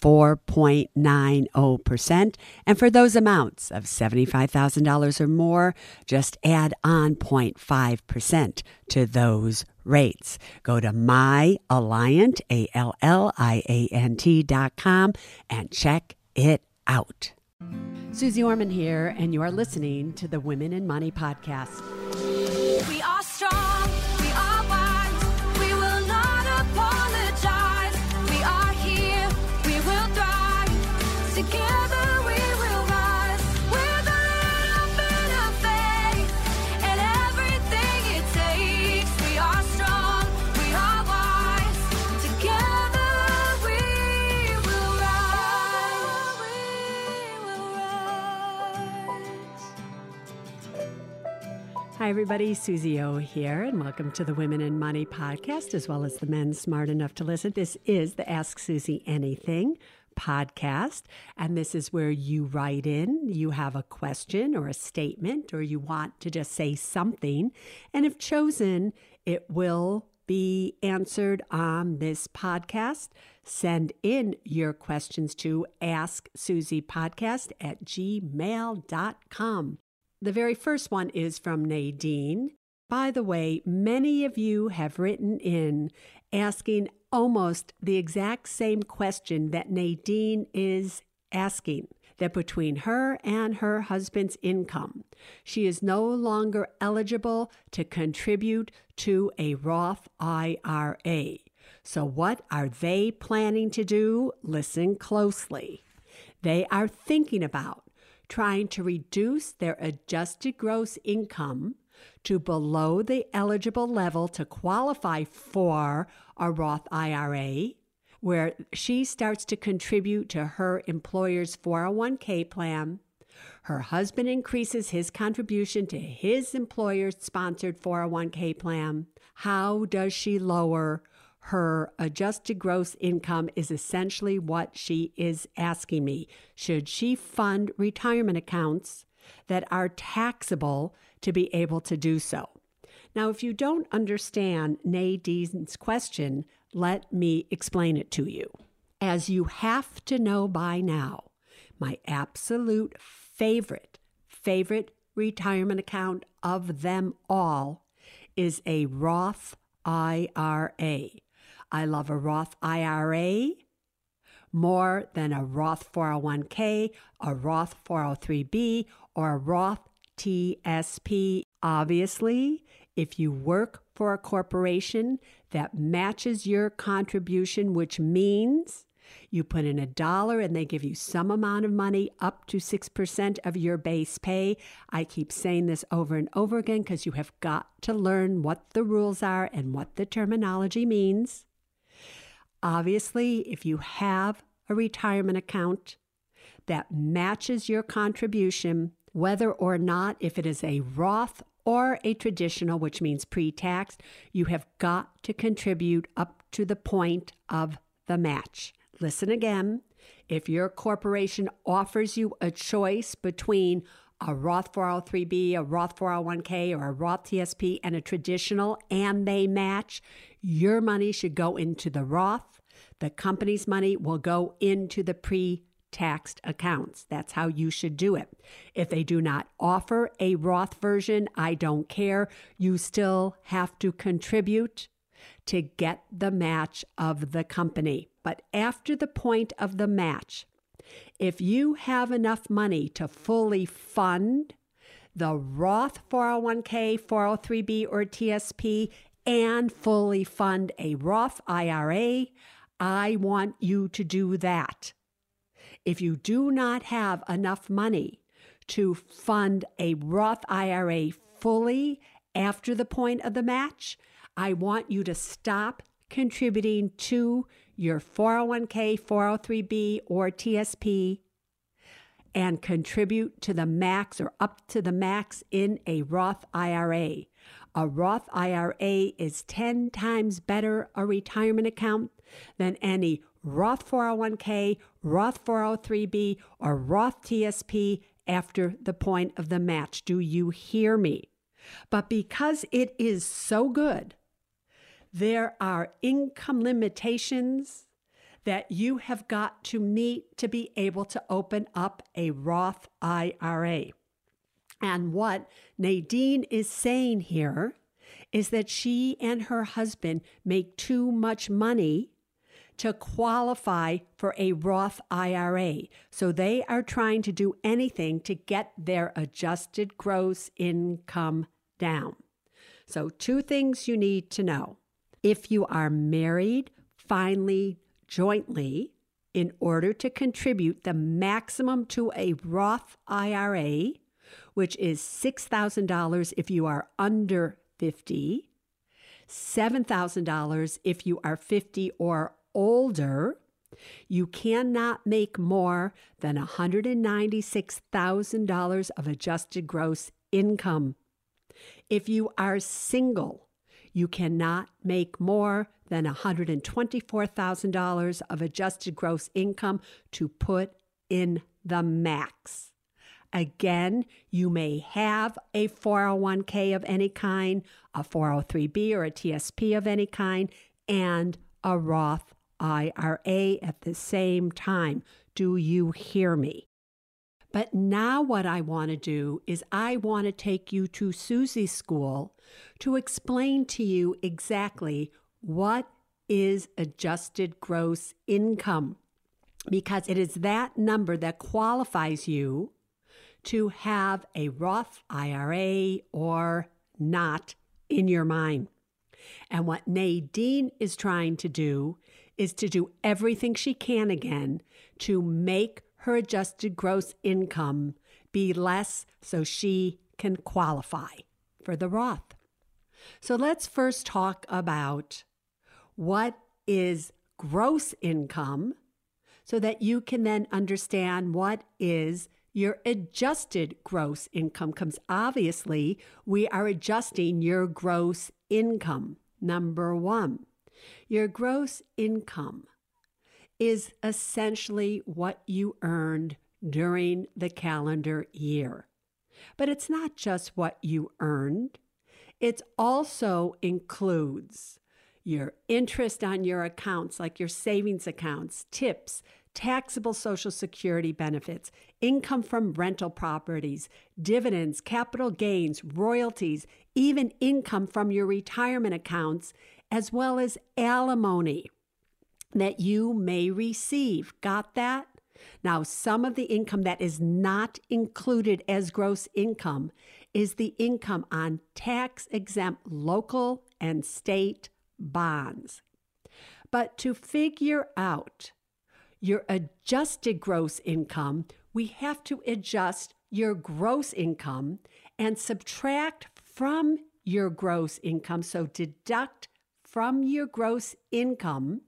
4.90%. And for those amounts of $75,000 or more, just add on 0.5% to those rates. Go to myalliant, A-L-L-I-A-N-T dot com and check it out. Suze Orman here, and you are listening to the Women & Money podcast. We are Hi, everybody. Suze O here, and welcome to the Women & Money podcast, as well as the Men Smart Enough to Listen. This is the Ask Suze Anything podcast, and this is where you write in. You have a question or a statement, or you want to just say something, and if chosen, it will be answered on this podcast. Send in your questions to asksuzepodcast at gmail.com. The very first one is from Nadine. By the way, many of you have written in asking almost the exact same question that Nadine is asking that between her and her husband's income, she is no longer eligible to contribute to a Roth IRA. So, what are they planning to do? Listen closely. They are thinking about trying to reduce their adjusted gross income to below the eligible level to qualify for a Roth IRA, where she starts to contribute to her employer's 401k plan. Her husband increases his contribution to his employer sponsored 401k plan. How does she lower her adjusted gross income? Is essentially what she is asking me. Should she fund retirement accounts that are taxable to be able to do so? Now, if you don't understand Nadine's question, let me explain it to you. As you have to know by now, my absolute favorite, favorite retirement account of them all is a Roth IRA. I love a Roth IRA more than a Roth 401k, a Roth 403b, or a Roth TSP. Obviously, if you work for a corporation that matches your contribution, which means you put in a dollar and they give you some amount of money up to 6% of your base pay. I keep saying this over and over again because you have got to learn what the rules are and what the terminology means. Obviously, if you have a retirement account that matches your contribution, whether or not if it is a Roth or a traditional, which means pre tax, you have got to contribute up to the point of the match. Listen again. If your corporation offers you a choice between a Roth 403b, a Roth 401k, or a Roth TSP and a traditional, and they match, your money should go into the Roth. The company's money will go into the pre taxed accounts. That's how you should do it. If they do not offer a Roth version, I don't care. You still have to contribute to get the match of the company. But after the point of the match, if you have enough money to fully fund the Roth 401k, 403b, or TSP and fully fund a Roth IRA, I want you to do that. If you do not have enough money to fund a Roth IRA fully after the point of the match, I want you to stop contributing to your 401k, 403b, or TSP and contribute to the max or up to the max in a Roth IRA. A Roth IRA is 10 times better a retirement account than any Roth 401k, Roth 403b, or Roth TSP after the point of the match. Do you hear me? But because it is so good, there are income limitations that you have got to meet to be able to open up a Roth IRA. And what Nadine is saying here is that she and her husband make too much money to qualify for a Roth IRA. So they are trying to do anything to get their adjusted gross income down. So, two things you need to know. If you are married, filing, jointly, in order to contribute the maximum to a Roth IRA, which is $6,000 if you are under 50, $7,000 if you are 50 or older, you cannot make more than $196,000 of adjusted gross income. If you are single, you cannot make more than $124,000 of adjusted gross income to put in the max. Again, you may have a 401k of any kind, a 403b or a TSP of any kind, and a Roth IRA at the same time. Do you hear me? But now, what I want to do is, I want to take you to Suze's school to explain to you exactly what is adjusted gross income, because it is that number that qualifies you to have a Roth IRA or not in your mind. And what Nadine is trying to do is to do everything she can again to make her adjusted gross income be less so she can qualify for the Roth. So let's first talk about what is gross income so that you can then understand what is your adjusted gross income comes obviously we are adjusting your gross income number 1 your gross income is essentially what you earned during the calendar year. But it's not just what you earned, it also includes your interest on your accounts, like your savings accounts, tips, taxable Social Security benefits, income from rental properties, dividends, capital gains, royalties, even income from your retirement accounts, as well as alimony that you may receive. Got that? Now, some of the income that is not included as gross income is the income on tax exempt local and state bonds. But to figure out your adjusted gross income, we have to adjust your gross income and subtract from your gross income. So deduct from your gross income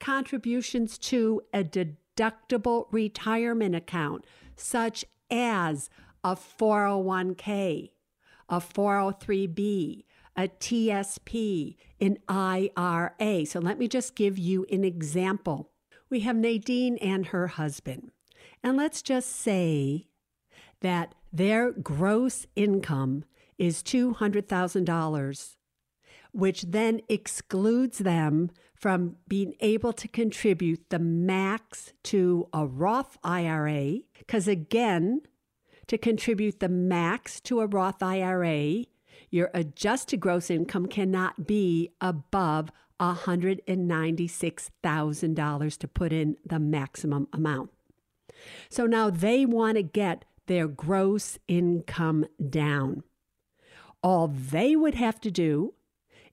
contributions to a deductible retirement account, such as a 401k, a 403b, a TSP, an IRA. So let me just give you an example. We have Nadine and her husband. And let's just say that their gross income is $200,000 which then excludes them from being able to contribute the max to a Roth IRA. Because again, to contribute the max to a Roth IRA, your adjusted gross income cannot be above $196,000 to put in the maximum amount. So now they want to get their gross income down. All they would have to do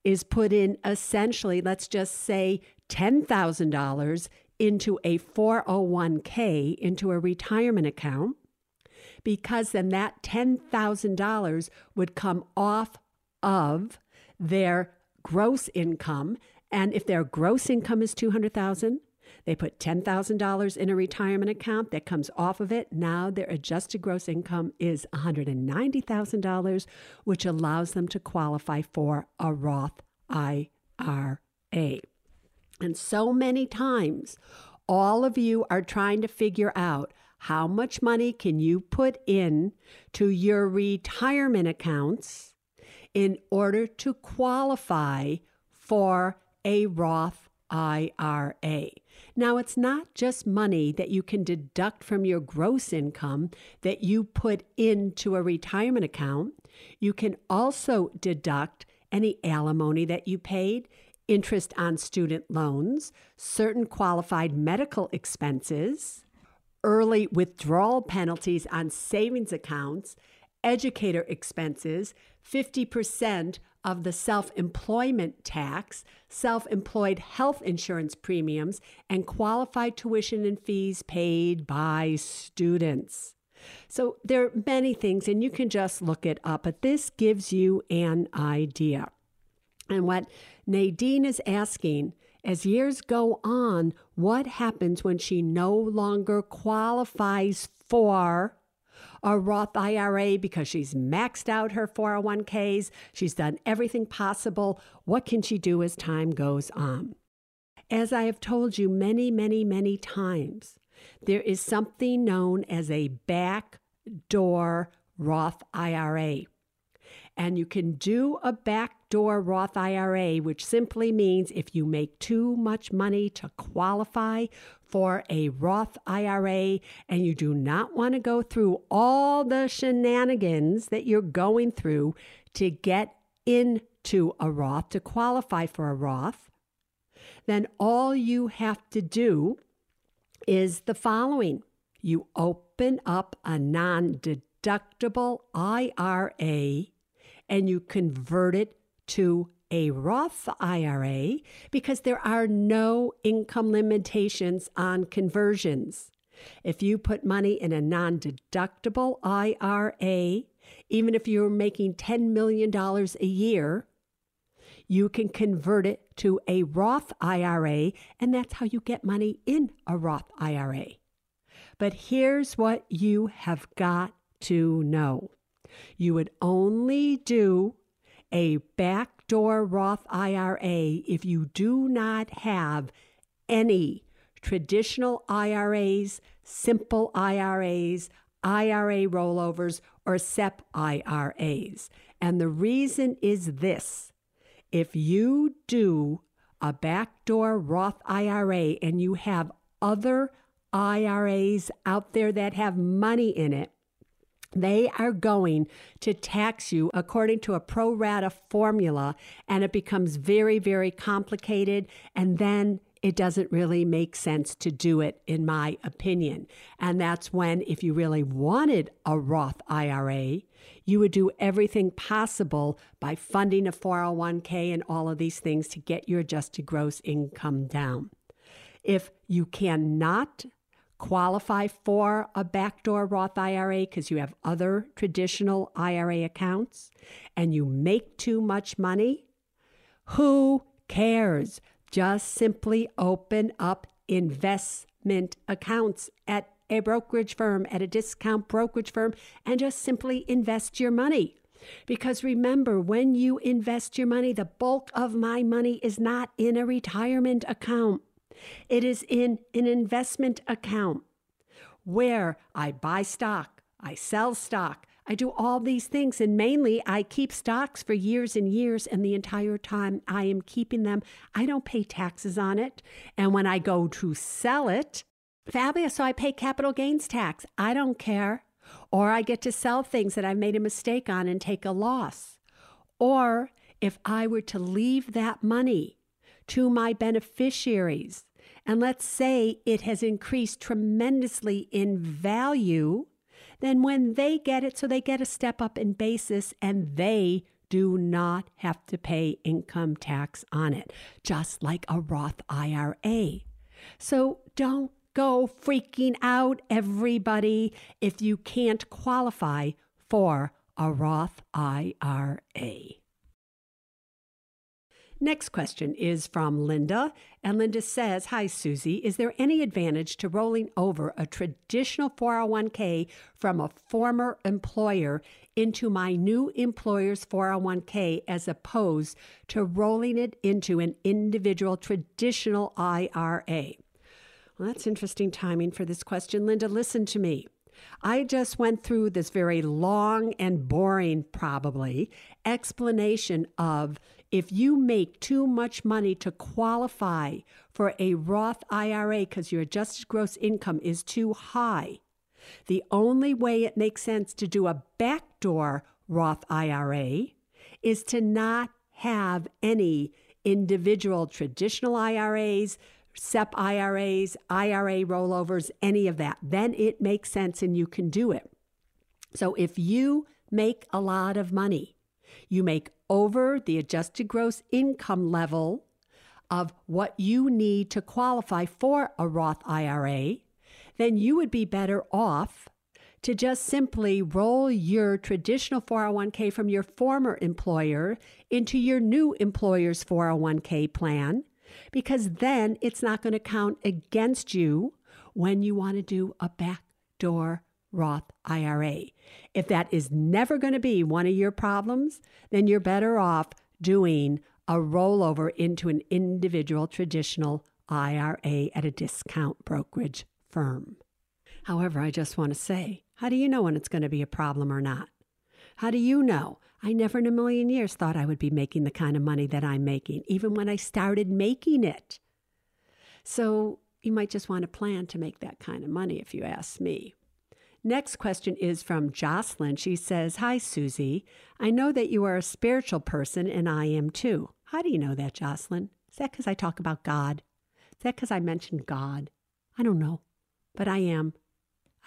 is put in essentially, let's just say $10,000 into a 401k, into a retirement account, because then that $10,000 would come off of their gross income. And if their gross income is 200,000, They put $10,000 in a retirement account that comes off of it. Now their adjusted gross income is $190,000, which allows them to qualify for a Roth IRA. And so many times, all of you are trying to figure out how much money can you put in to your retirement accounts in order to qualify for a Roth IRA. Now, it's not just money that you can deduct from your gross income that you put into a retirement account. You can also deduct any alimony that you paid, interest on student loans, certain qualified medical expenses, early withdrawal penalties on savings accounts, educator expenses, 50% of the self employment tax, self employed health insurance premiums, and qualified tuition and fees paid by students. So there are many things, and you can just look it up, but this gives you an idea. And what Nadine is asking as years go on, what happens when she no longer qualifies for a Roth IRA because she's maxed out her 401ks. She's done everything possible. What can she do as time goes on? As I have told you many, many, many times, there is something known as a backdoor Roth IRA. And you can do a backdoor Roth IRA, which simply means if you make too much money to qualify for a Roth IRA and you do not want to go through all the shenanigans that you're going through to get into a Roth, to qualify for a Roth, then all you have to do is the following. You open up a non deductible IRA and you convert it to a Roth IRA because there are no income limitations on conversions. If you put money in a non deductible IRA, even if you're making $10 million a year, you can convert it to a Roth IRA, and that's how you get money in a Roth IRA. But here's what you have got to know you would only do a backdoor Roth IRA if you do not have any traditional IRAs, simple IRAs, IRA rollovers, or SEP IRAs. And the reason is this if you do a backdoor Roth IRA and you have other IRAs out there that have money in it, they are going to tax you according to a pro rata formula, and it becomes very, very complicated. And then it doesn't really make sense to do it, in my opinion. And that's when, if you really wanted a Roth IRA, you would do everything possible by funding a 401k and all of these things to get your adjusted gross income down. If you cannot qualify for a backdoor Roth IRA because you have other traditional IRA accounts and you make too much money, who cares? Just simply open up investment accounts at a brokerage firm, at a discount brokerage firm, and just simply invest your money. Because remember, when you invest your money, the bulk of my money is not in a retirement account. It is in an investment account where I buy stock, I sell stock, I do all these things. And mainly, I keep stocks for years and years. And the entire time I am keeping them, I don't pay taxes on it. And when I go to sell it, fabulous. So I pay capital gains tax. I don't care. Or I get to sell things that I made a mistake on and take a loss. Or if I were to leave that money to my beneficiaries, and let's say it has increased tremendously in value, then when they get it, so they get a step up in basis and they do not have to pay income tax on it, just like a Roth IRA. So don't go freaking out, everybody, if you can't qualify for a Roth IRA. Next question is from Linda. And Linda says Hi, Suze. Is there any advantage to rolling over a traditional 401k from a former employer into my new employer's 401k as opposed to rolling it into an individual traditional IRA? Well, that's interesting timing for this question. Linda, listen to me. I just went through this very long and boring, probably, explanation of if you make too much money to qualify for a Roth IRA because your adjusted gross income is too high, the only way it makes sense to do a backdoor Roth IRA is to not have any individual traditional IRAs, SEP IRAs, IRA rollovers, any of that. Then it makes sense and you can do it. So if you make a lot of money, you make over the adjusted gross income level of what you need to qualify for a Roth IRA, then you would be better off to just simply roll your traditional 401k from your former employer into your new employer's 401k plan because then it's not going to count against you when you want to do a backdoor Roth IRA. If that is never going to be one of your problems, then you're better off doing a rollover into an individual traditional IRA at a discount brokerage firm. However, I just want to say, how do you know when it's going to be a problem or not? How do you know? I never in a million years thought I would be making the kind of money that I'm making, even when I started making it. So you might just want to plan to make that kind of money if you ask me. Next question is from Jocelyn. She says, Hi, Suze. I know that you are a spiritual person and I am too. How do you know that, Jocelyn? Is that because I talk about God? Is that because I mentioned God? I don't know, but I am.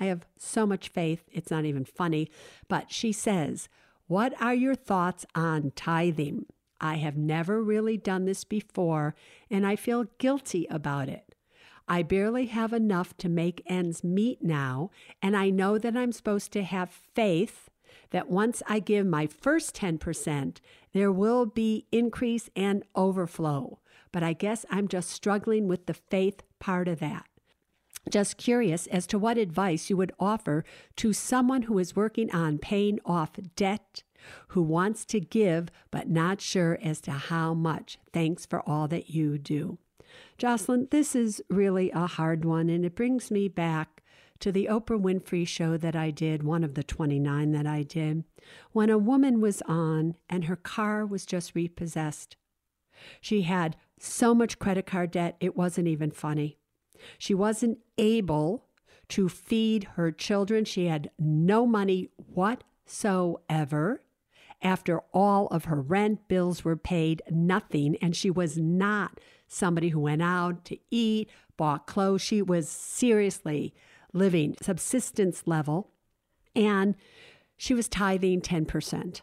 I have so much faith, it's not even funny. But she says, What are your thoughts on tithing? I have never really done this before, and I feel guilty about it. I barely have enough to make ends meet now, and I know that I'm supposed to have faith that once I give my first 10%, there will be increase and overflow. But I guess I'm just struggling with the faith part of that. Just curious as to what advice you would offer to someone who is working on paying off debt, who wants to give but not sure as to how much. Thanks for all that you do. Jocelyn, this is really a hard one, and it brings me back to the Oprah Winfrey show that I did, one of the 29 that I did, when a woman was on and her car was just repossessed. She had so much credit card debt, it wasn't even funny. She wasn't able to feed her children. She had no money whatsoever. After all of her rent bills were paid, nothing. And she was not somebody who went out to eat, bought clothes. She was seriously living subsistence level. And she was tithing 10%.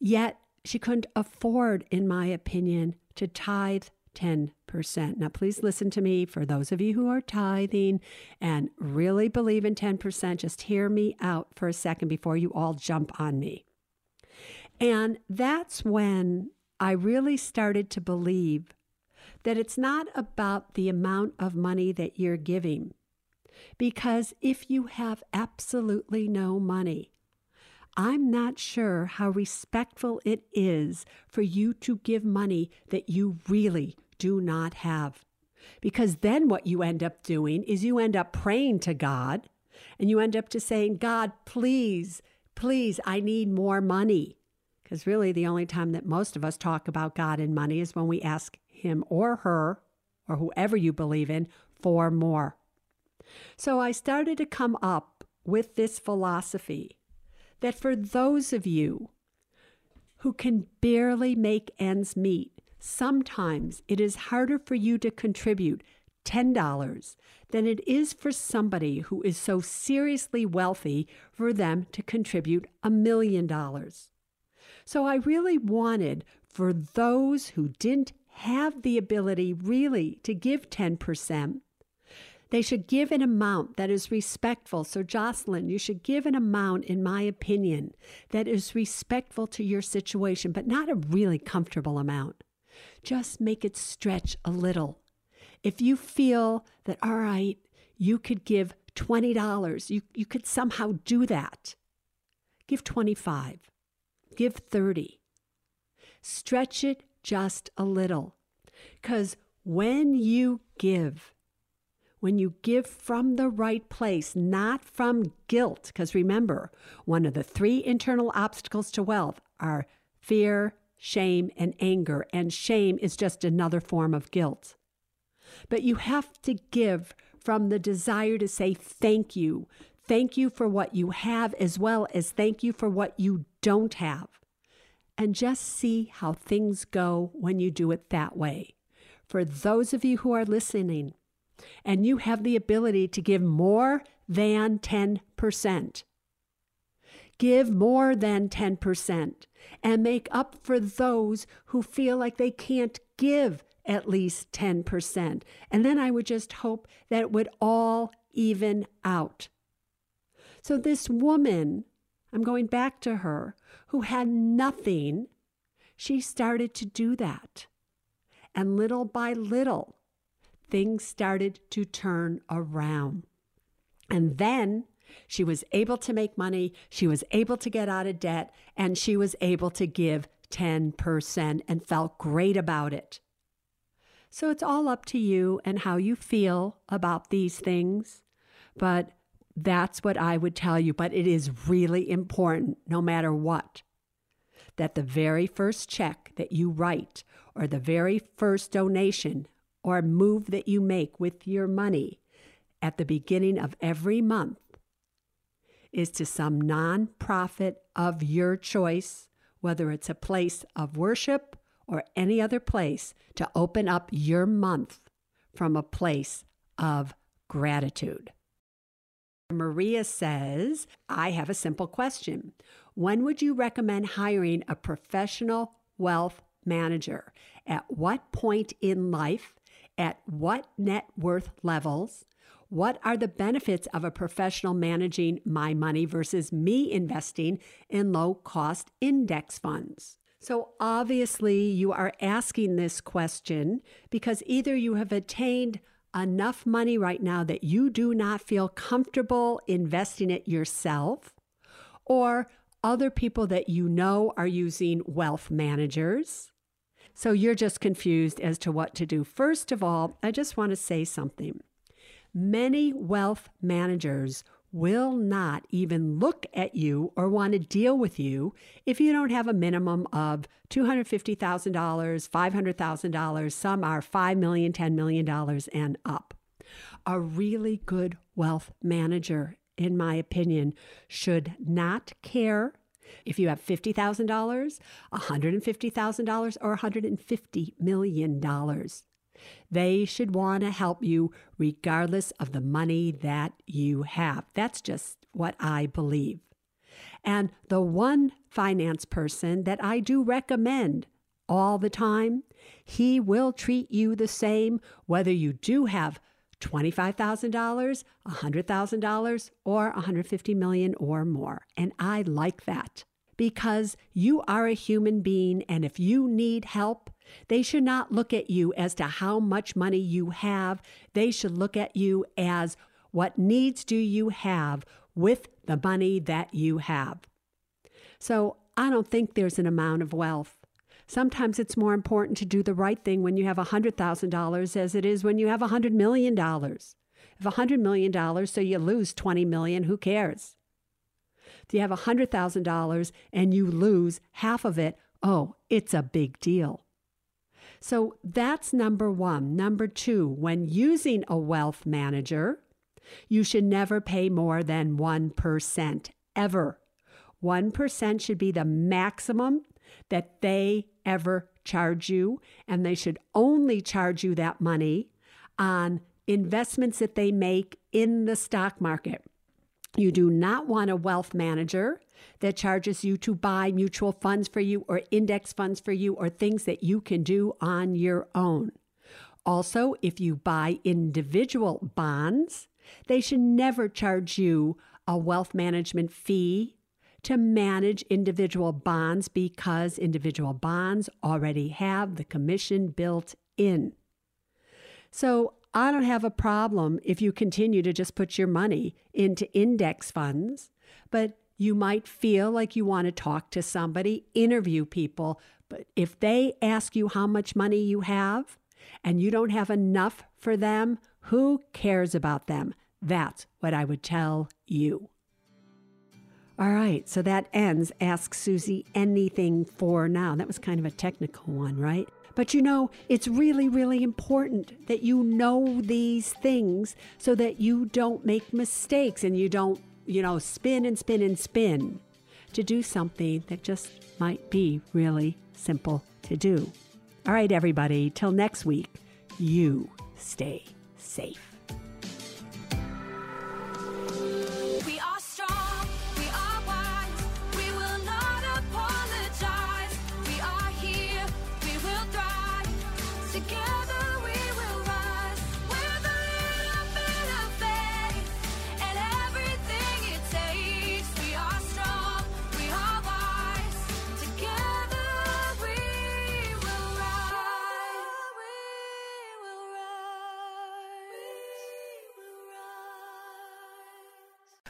Yet she couldn't afford, in my opinion, to tithe 10%. Now, please listen to me. For those of you who are tithing and really believe in 10%, just hear me out for a second before you all jump on me. And that's when I really started to believe that it's not about the amount of money that you're giving. Because if you have absolutely no money, I'm not sure how respectful it is for you to give money that you really do not have. Because then what you end up doing is you end up praying to God and you end up to saying, God, please, please, I need more money. Because really, the only time that most of us talk about God and money is when we ask him or her, or whoever you believe in, for more. So I started to come up with this philosophy that for those of you who can barely make ends meet, sometimes it is harder for you to contribute $10 than it is for somebody who is so seriously wealthy for them to contribute a million dollars. So I really wanted for those who didn't have the ability really to give 10%, They should give an amount that is respectful. So, Jocelyn, you should give an amount, in my opinion, that is respectful to your situation, but not a really comfortable amount. Just make it stretch a little. If you feel that, all right, you could give $20, you, you could somehow do that. Give 25, give 30. Stretch it just a little. Because when you give, when you give from the right place, not from guilt, because remember, one of the three internal obstacles to wealth are fear, shame, and anger, and shame is just another form of guilt. But you have to give from the desire to say thank you. Thank you for what you have, as well as thank you for what you don't have. And just see how things go when you do it that way. For those of you who are listening, and you have the ability to give more than 10%. Give more than 10% and make up for those who feel like they can't give at least 10%. And then I would just hope that it would all even out. So, this woman, I'm going back to her, who had nothing, she started to do that. And little by little, things started to turn around. And then she was able to make money, she was able to get out of debt, and she was able to give 10% and felt great about it. So it's all up to you and how you feel about these things. But that's what I would tell you. But it is really important, no matter what, that the very first check that you write or the very first donation or move that you make with your money at the beginning of every month is to some nonprofit of your choice, whether it's a place of worship or any other place, to open up your month from a place of gratitude. Maria says, I have a simple question. When would you recommend hiring a professional wealth manager? At what point in life at what net worth levels? What are the benefits of a professional managing my money versus me investing in low cost index funds? So, obviously, you are asking this question because either you have attained enough money right now that you do not feel comfortable investing it yourself, or other people that you know are using wealth managers so you're just confused as to what to do. First of all, I just want to say something. Many wealth managers will not even look at you or want to deal with you if you don't have a minimum of $250,000, $500,000. Some are $5 million, $10 million and up. A really good wealth manager, in my opinion, should not care if you have $50,000, $150,000, or $150 million, they should want to help you regardless of the money that you have. That's just what I believe. And the one finance person that I do recommend all the time, he will treat you the same whether you do have $25,000, $100,000, or $150 million or more. And I like that because you are a human being. And if you need help, they should not look at you as to how much money you have. They should look at you as what needs do you have with the money that you have. So I don't think there's an amount of wealth Sometimes it's more important to do the right thing when you have $100,000 as it is when you have $100 million. If $100 million, so you lose 20 million, who cares? If you have $100,000 and you lose half of it, oh, it's a big deal. So that's number one. Number two, when using a wealth manager, you should never pay more than 1% ever. 1% should be the maximum that they ever charge you, and they should only charge you that money on investments that they make in the stock market. You do not want a wealth manager that charges you to buy mutual funds for you or index funds for you or things that you can do on your own. Also, if you buy individual bonds, they should never charge you a wealth management fee to manage individual bonds because individual bonds already have the commission built in. So I don't have a problem if you continue to just put your money into index funds, but you might feel like you want to talk to somebody, interview people. But if they ask you how much money you have and you don't have enough for them, who cares about them? That's what I would tell you. All right, so that ends Ask Suze Anything for now. That was kind of a technical one, right? But you know, it's really, really important that you know these things so that you don't make mistakes and you don't, you know, spin and spin and spin to do something that just might be really simple to do. All right, everybody, till next week, you stay safe.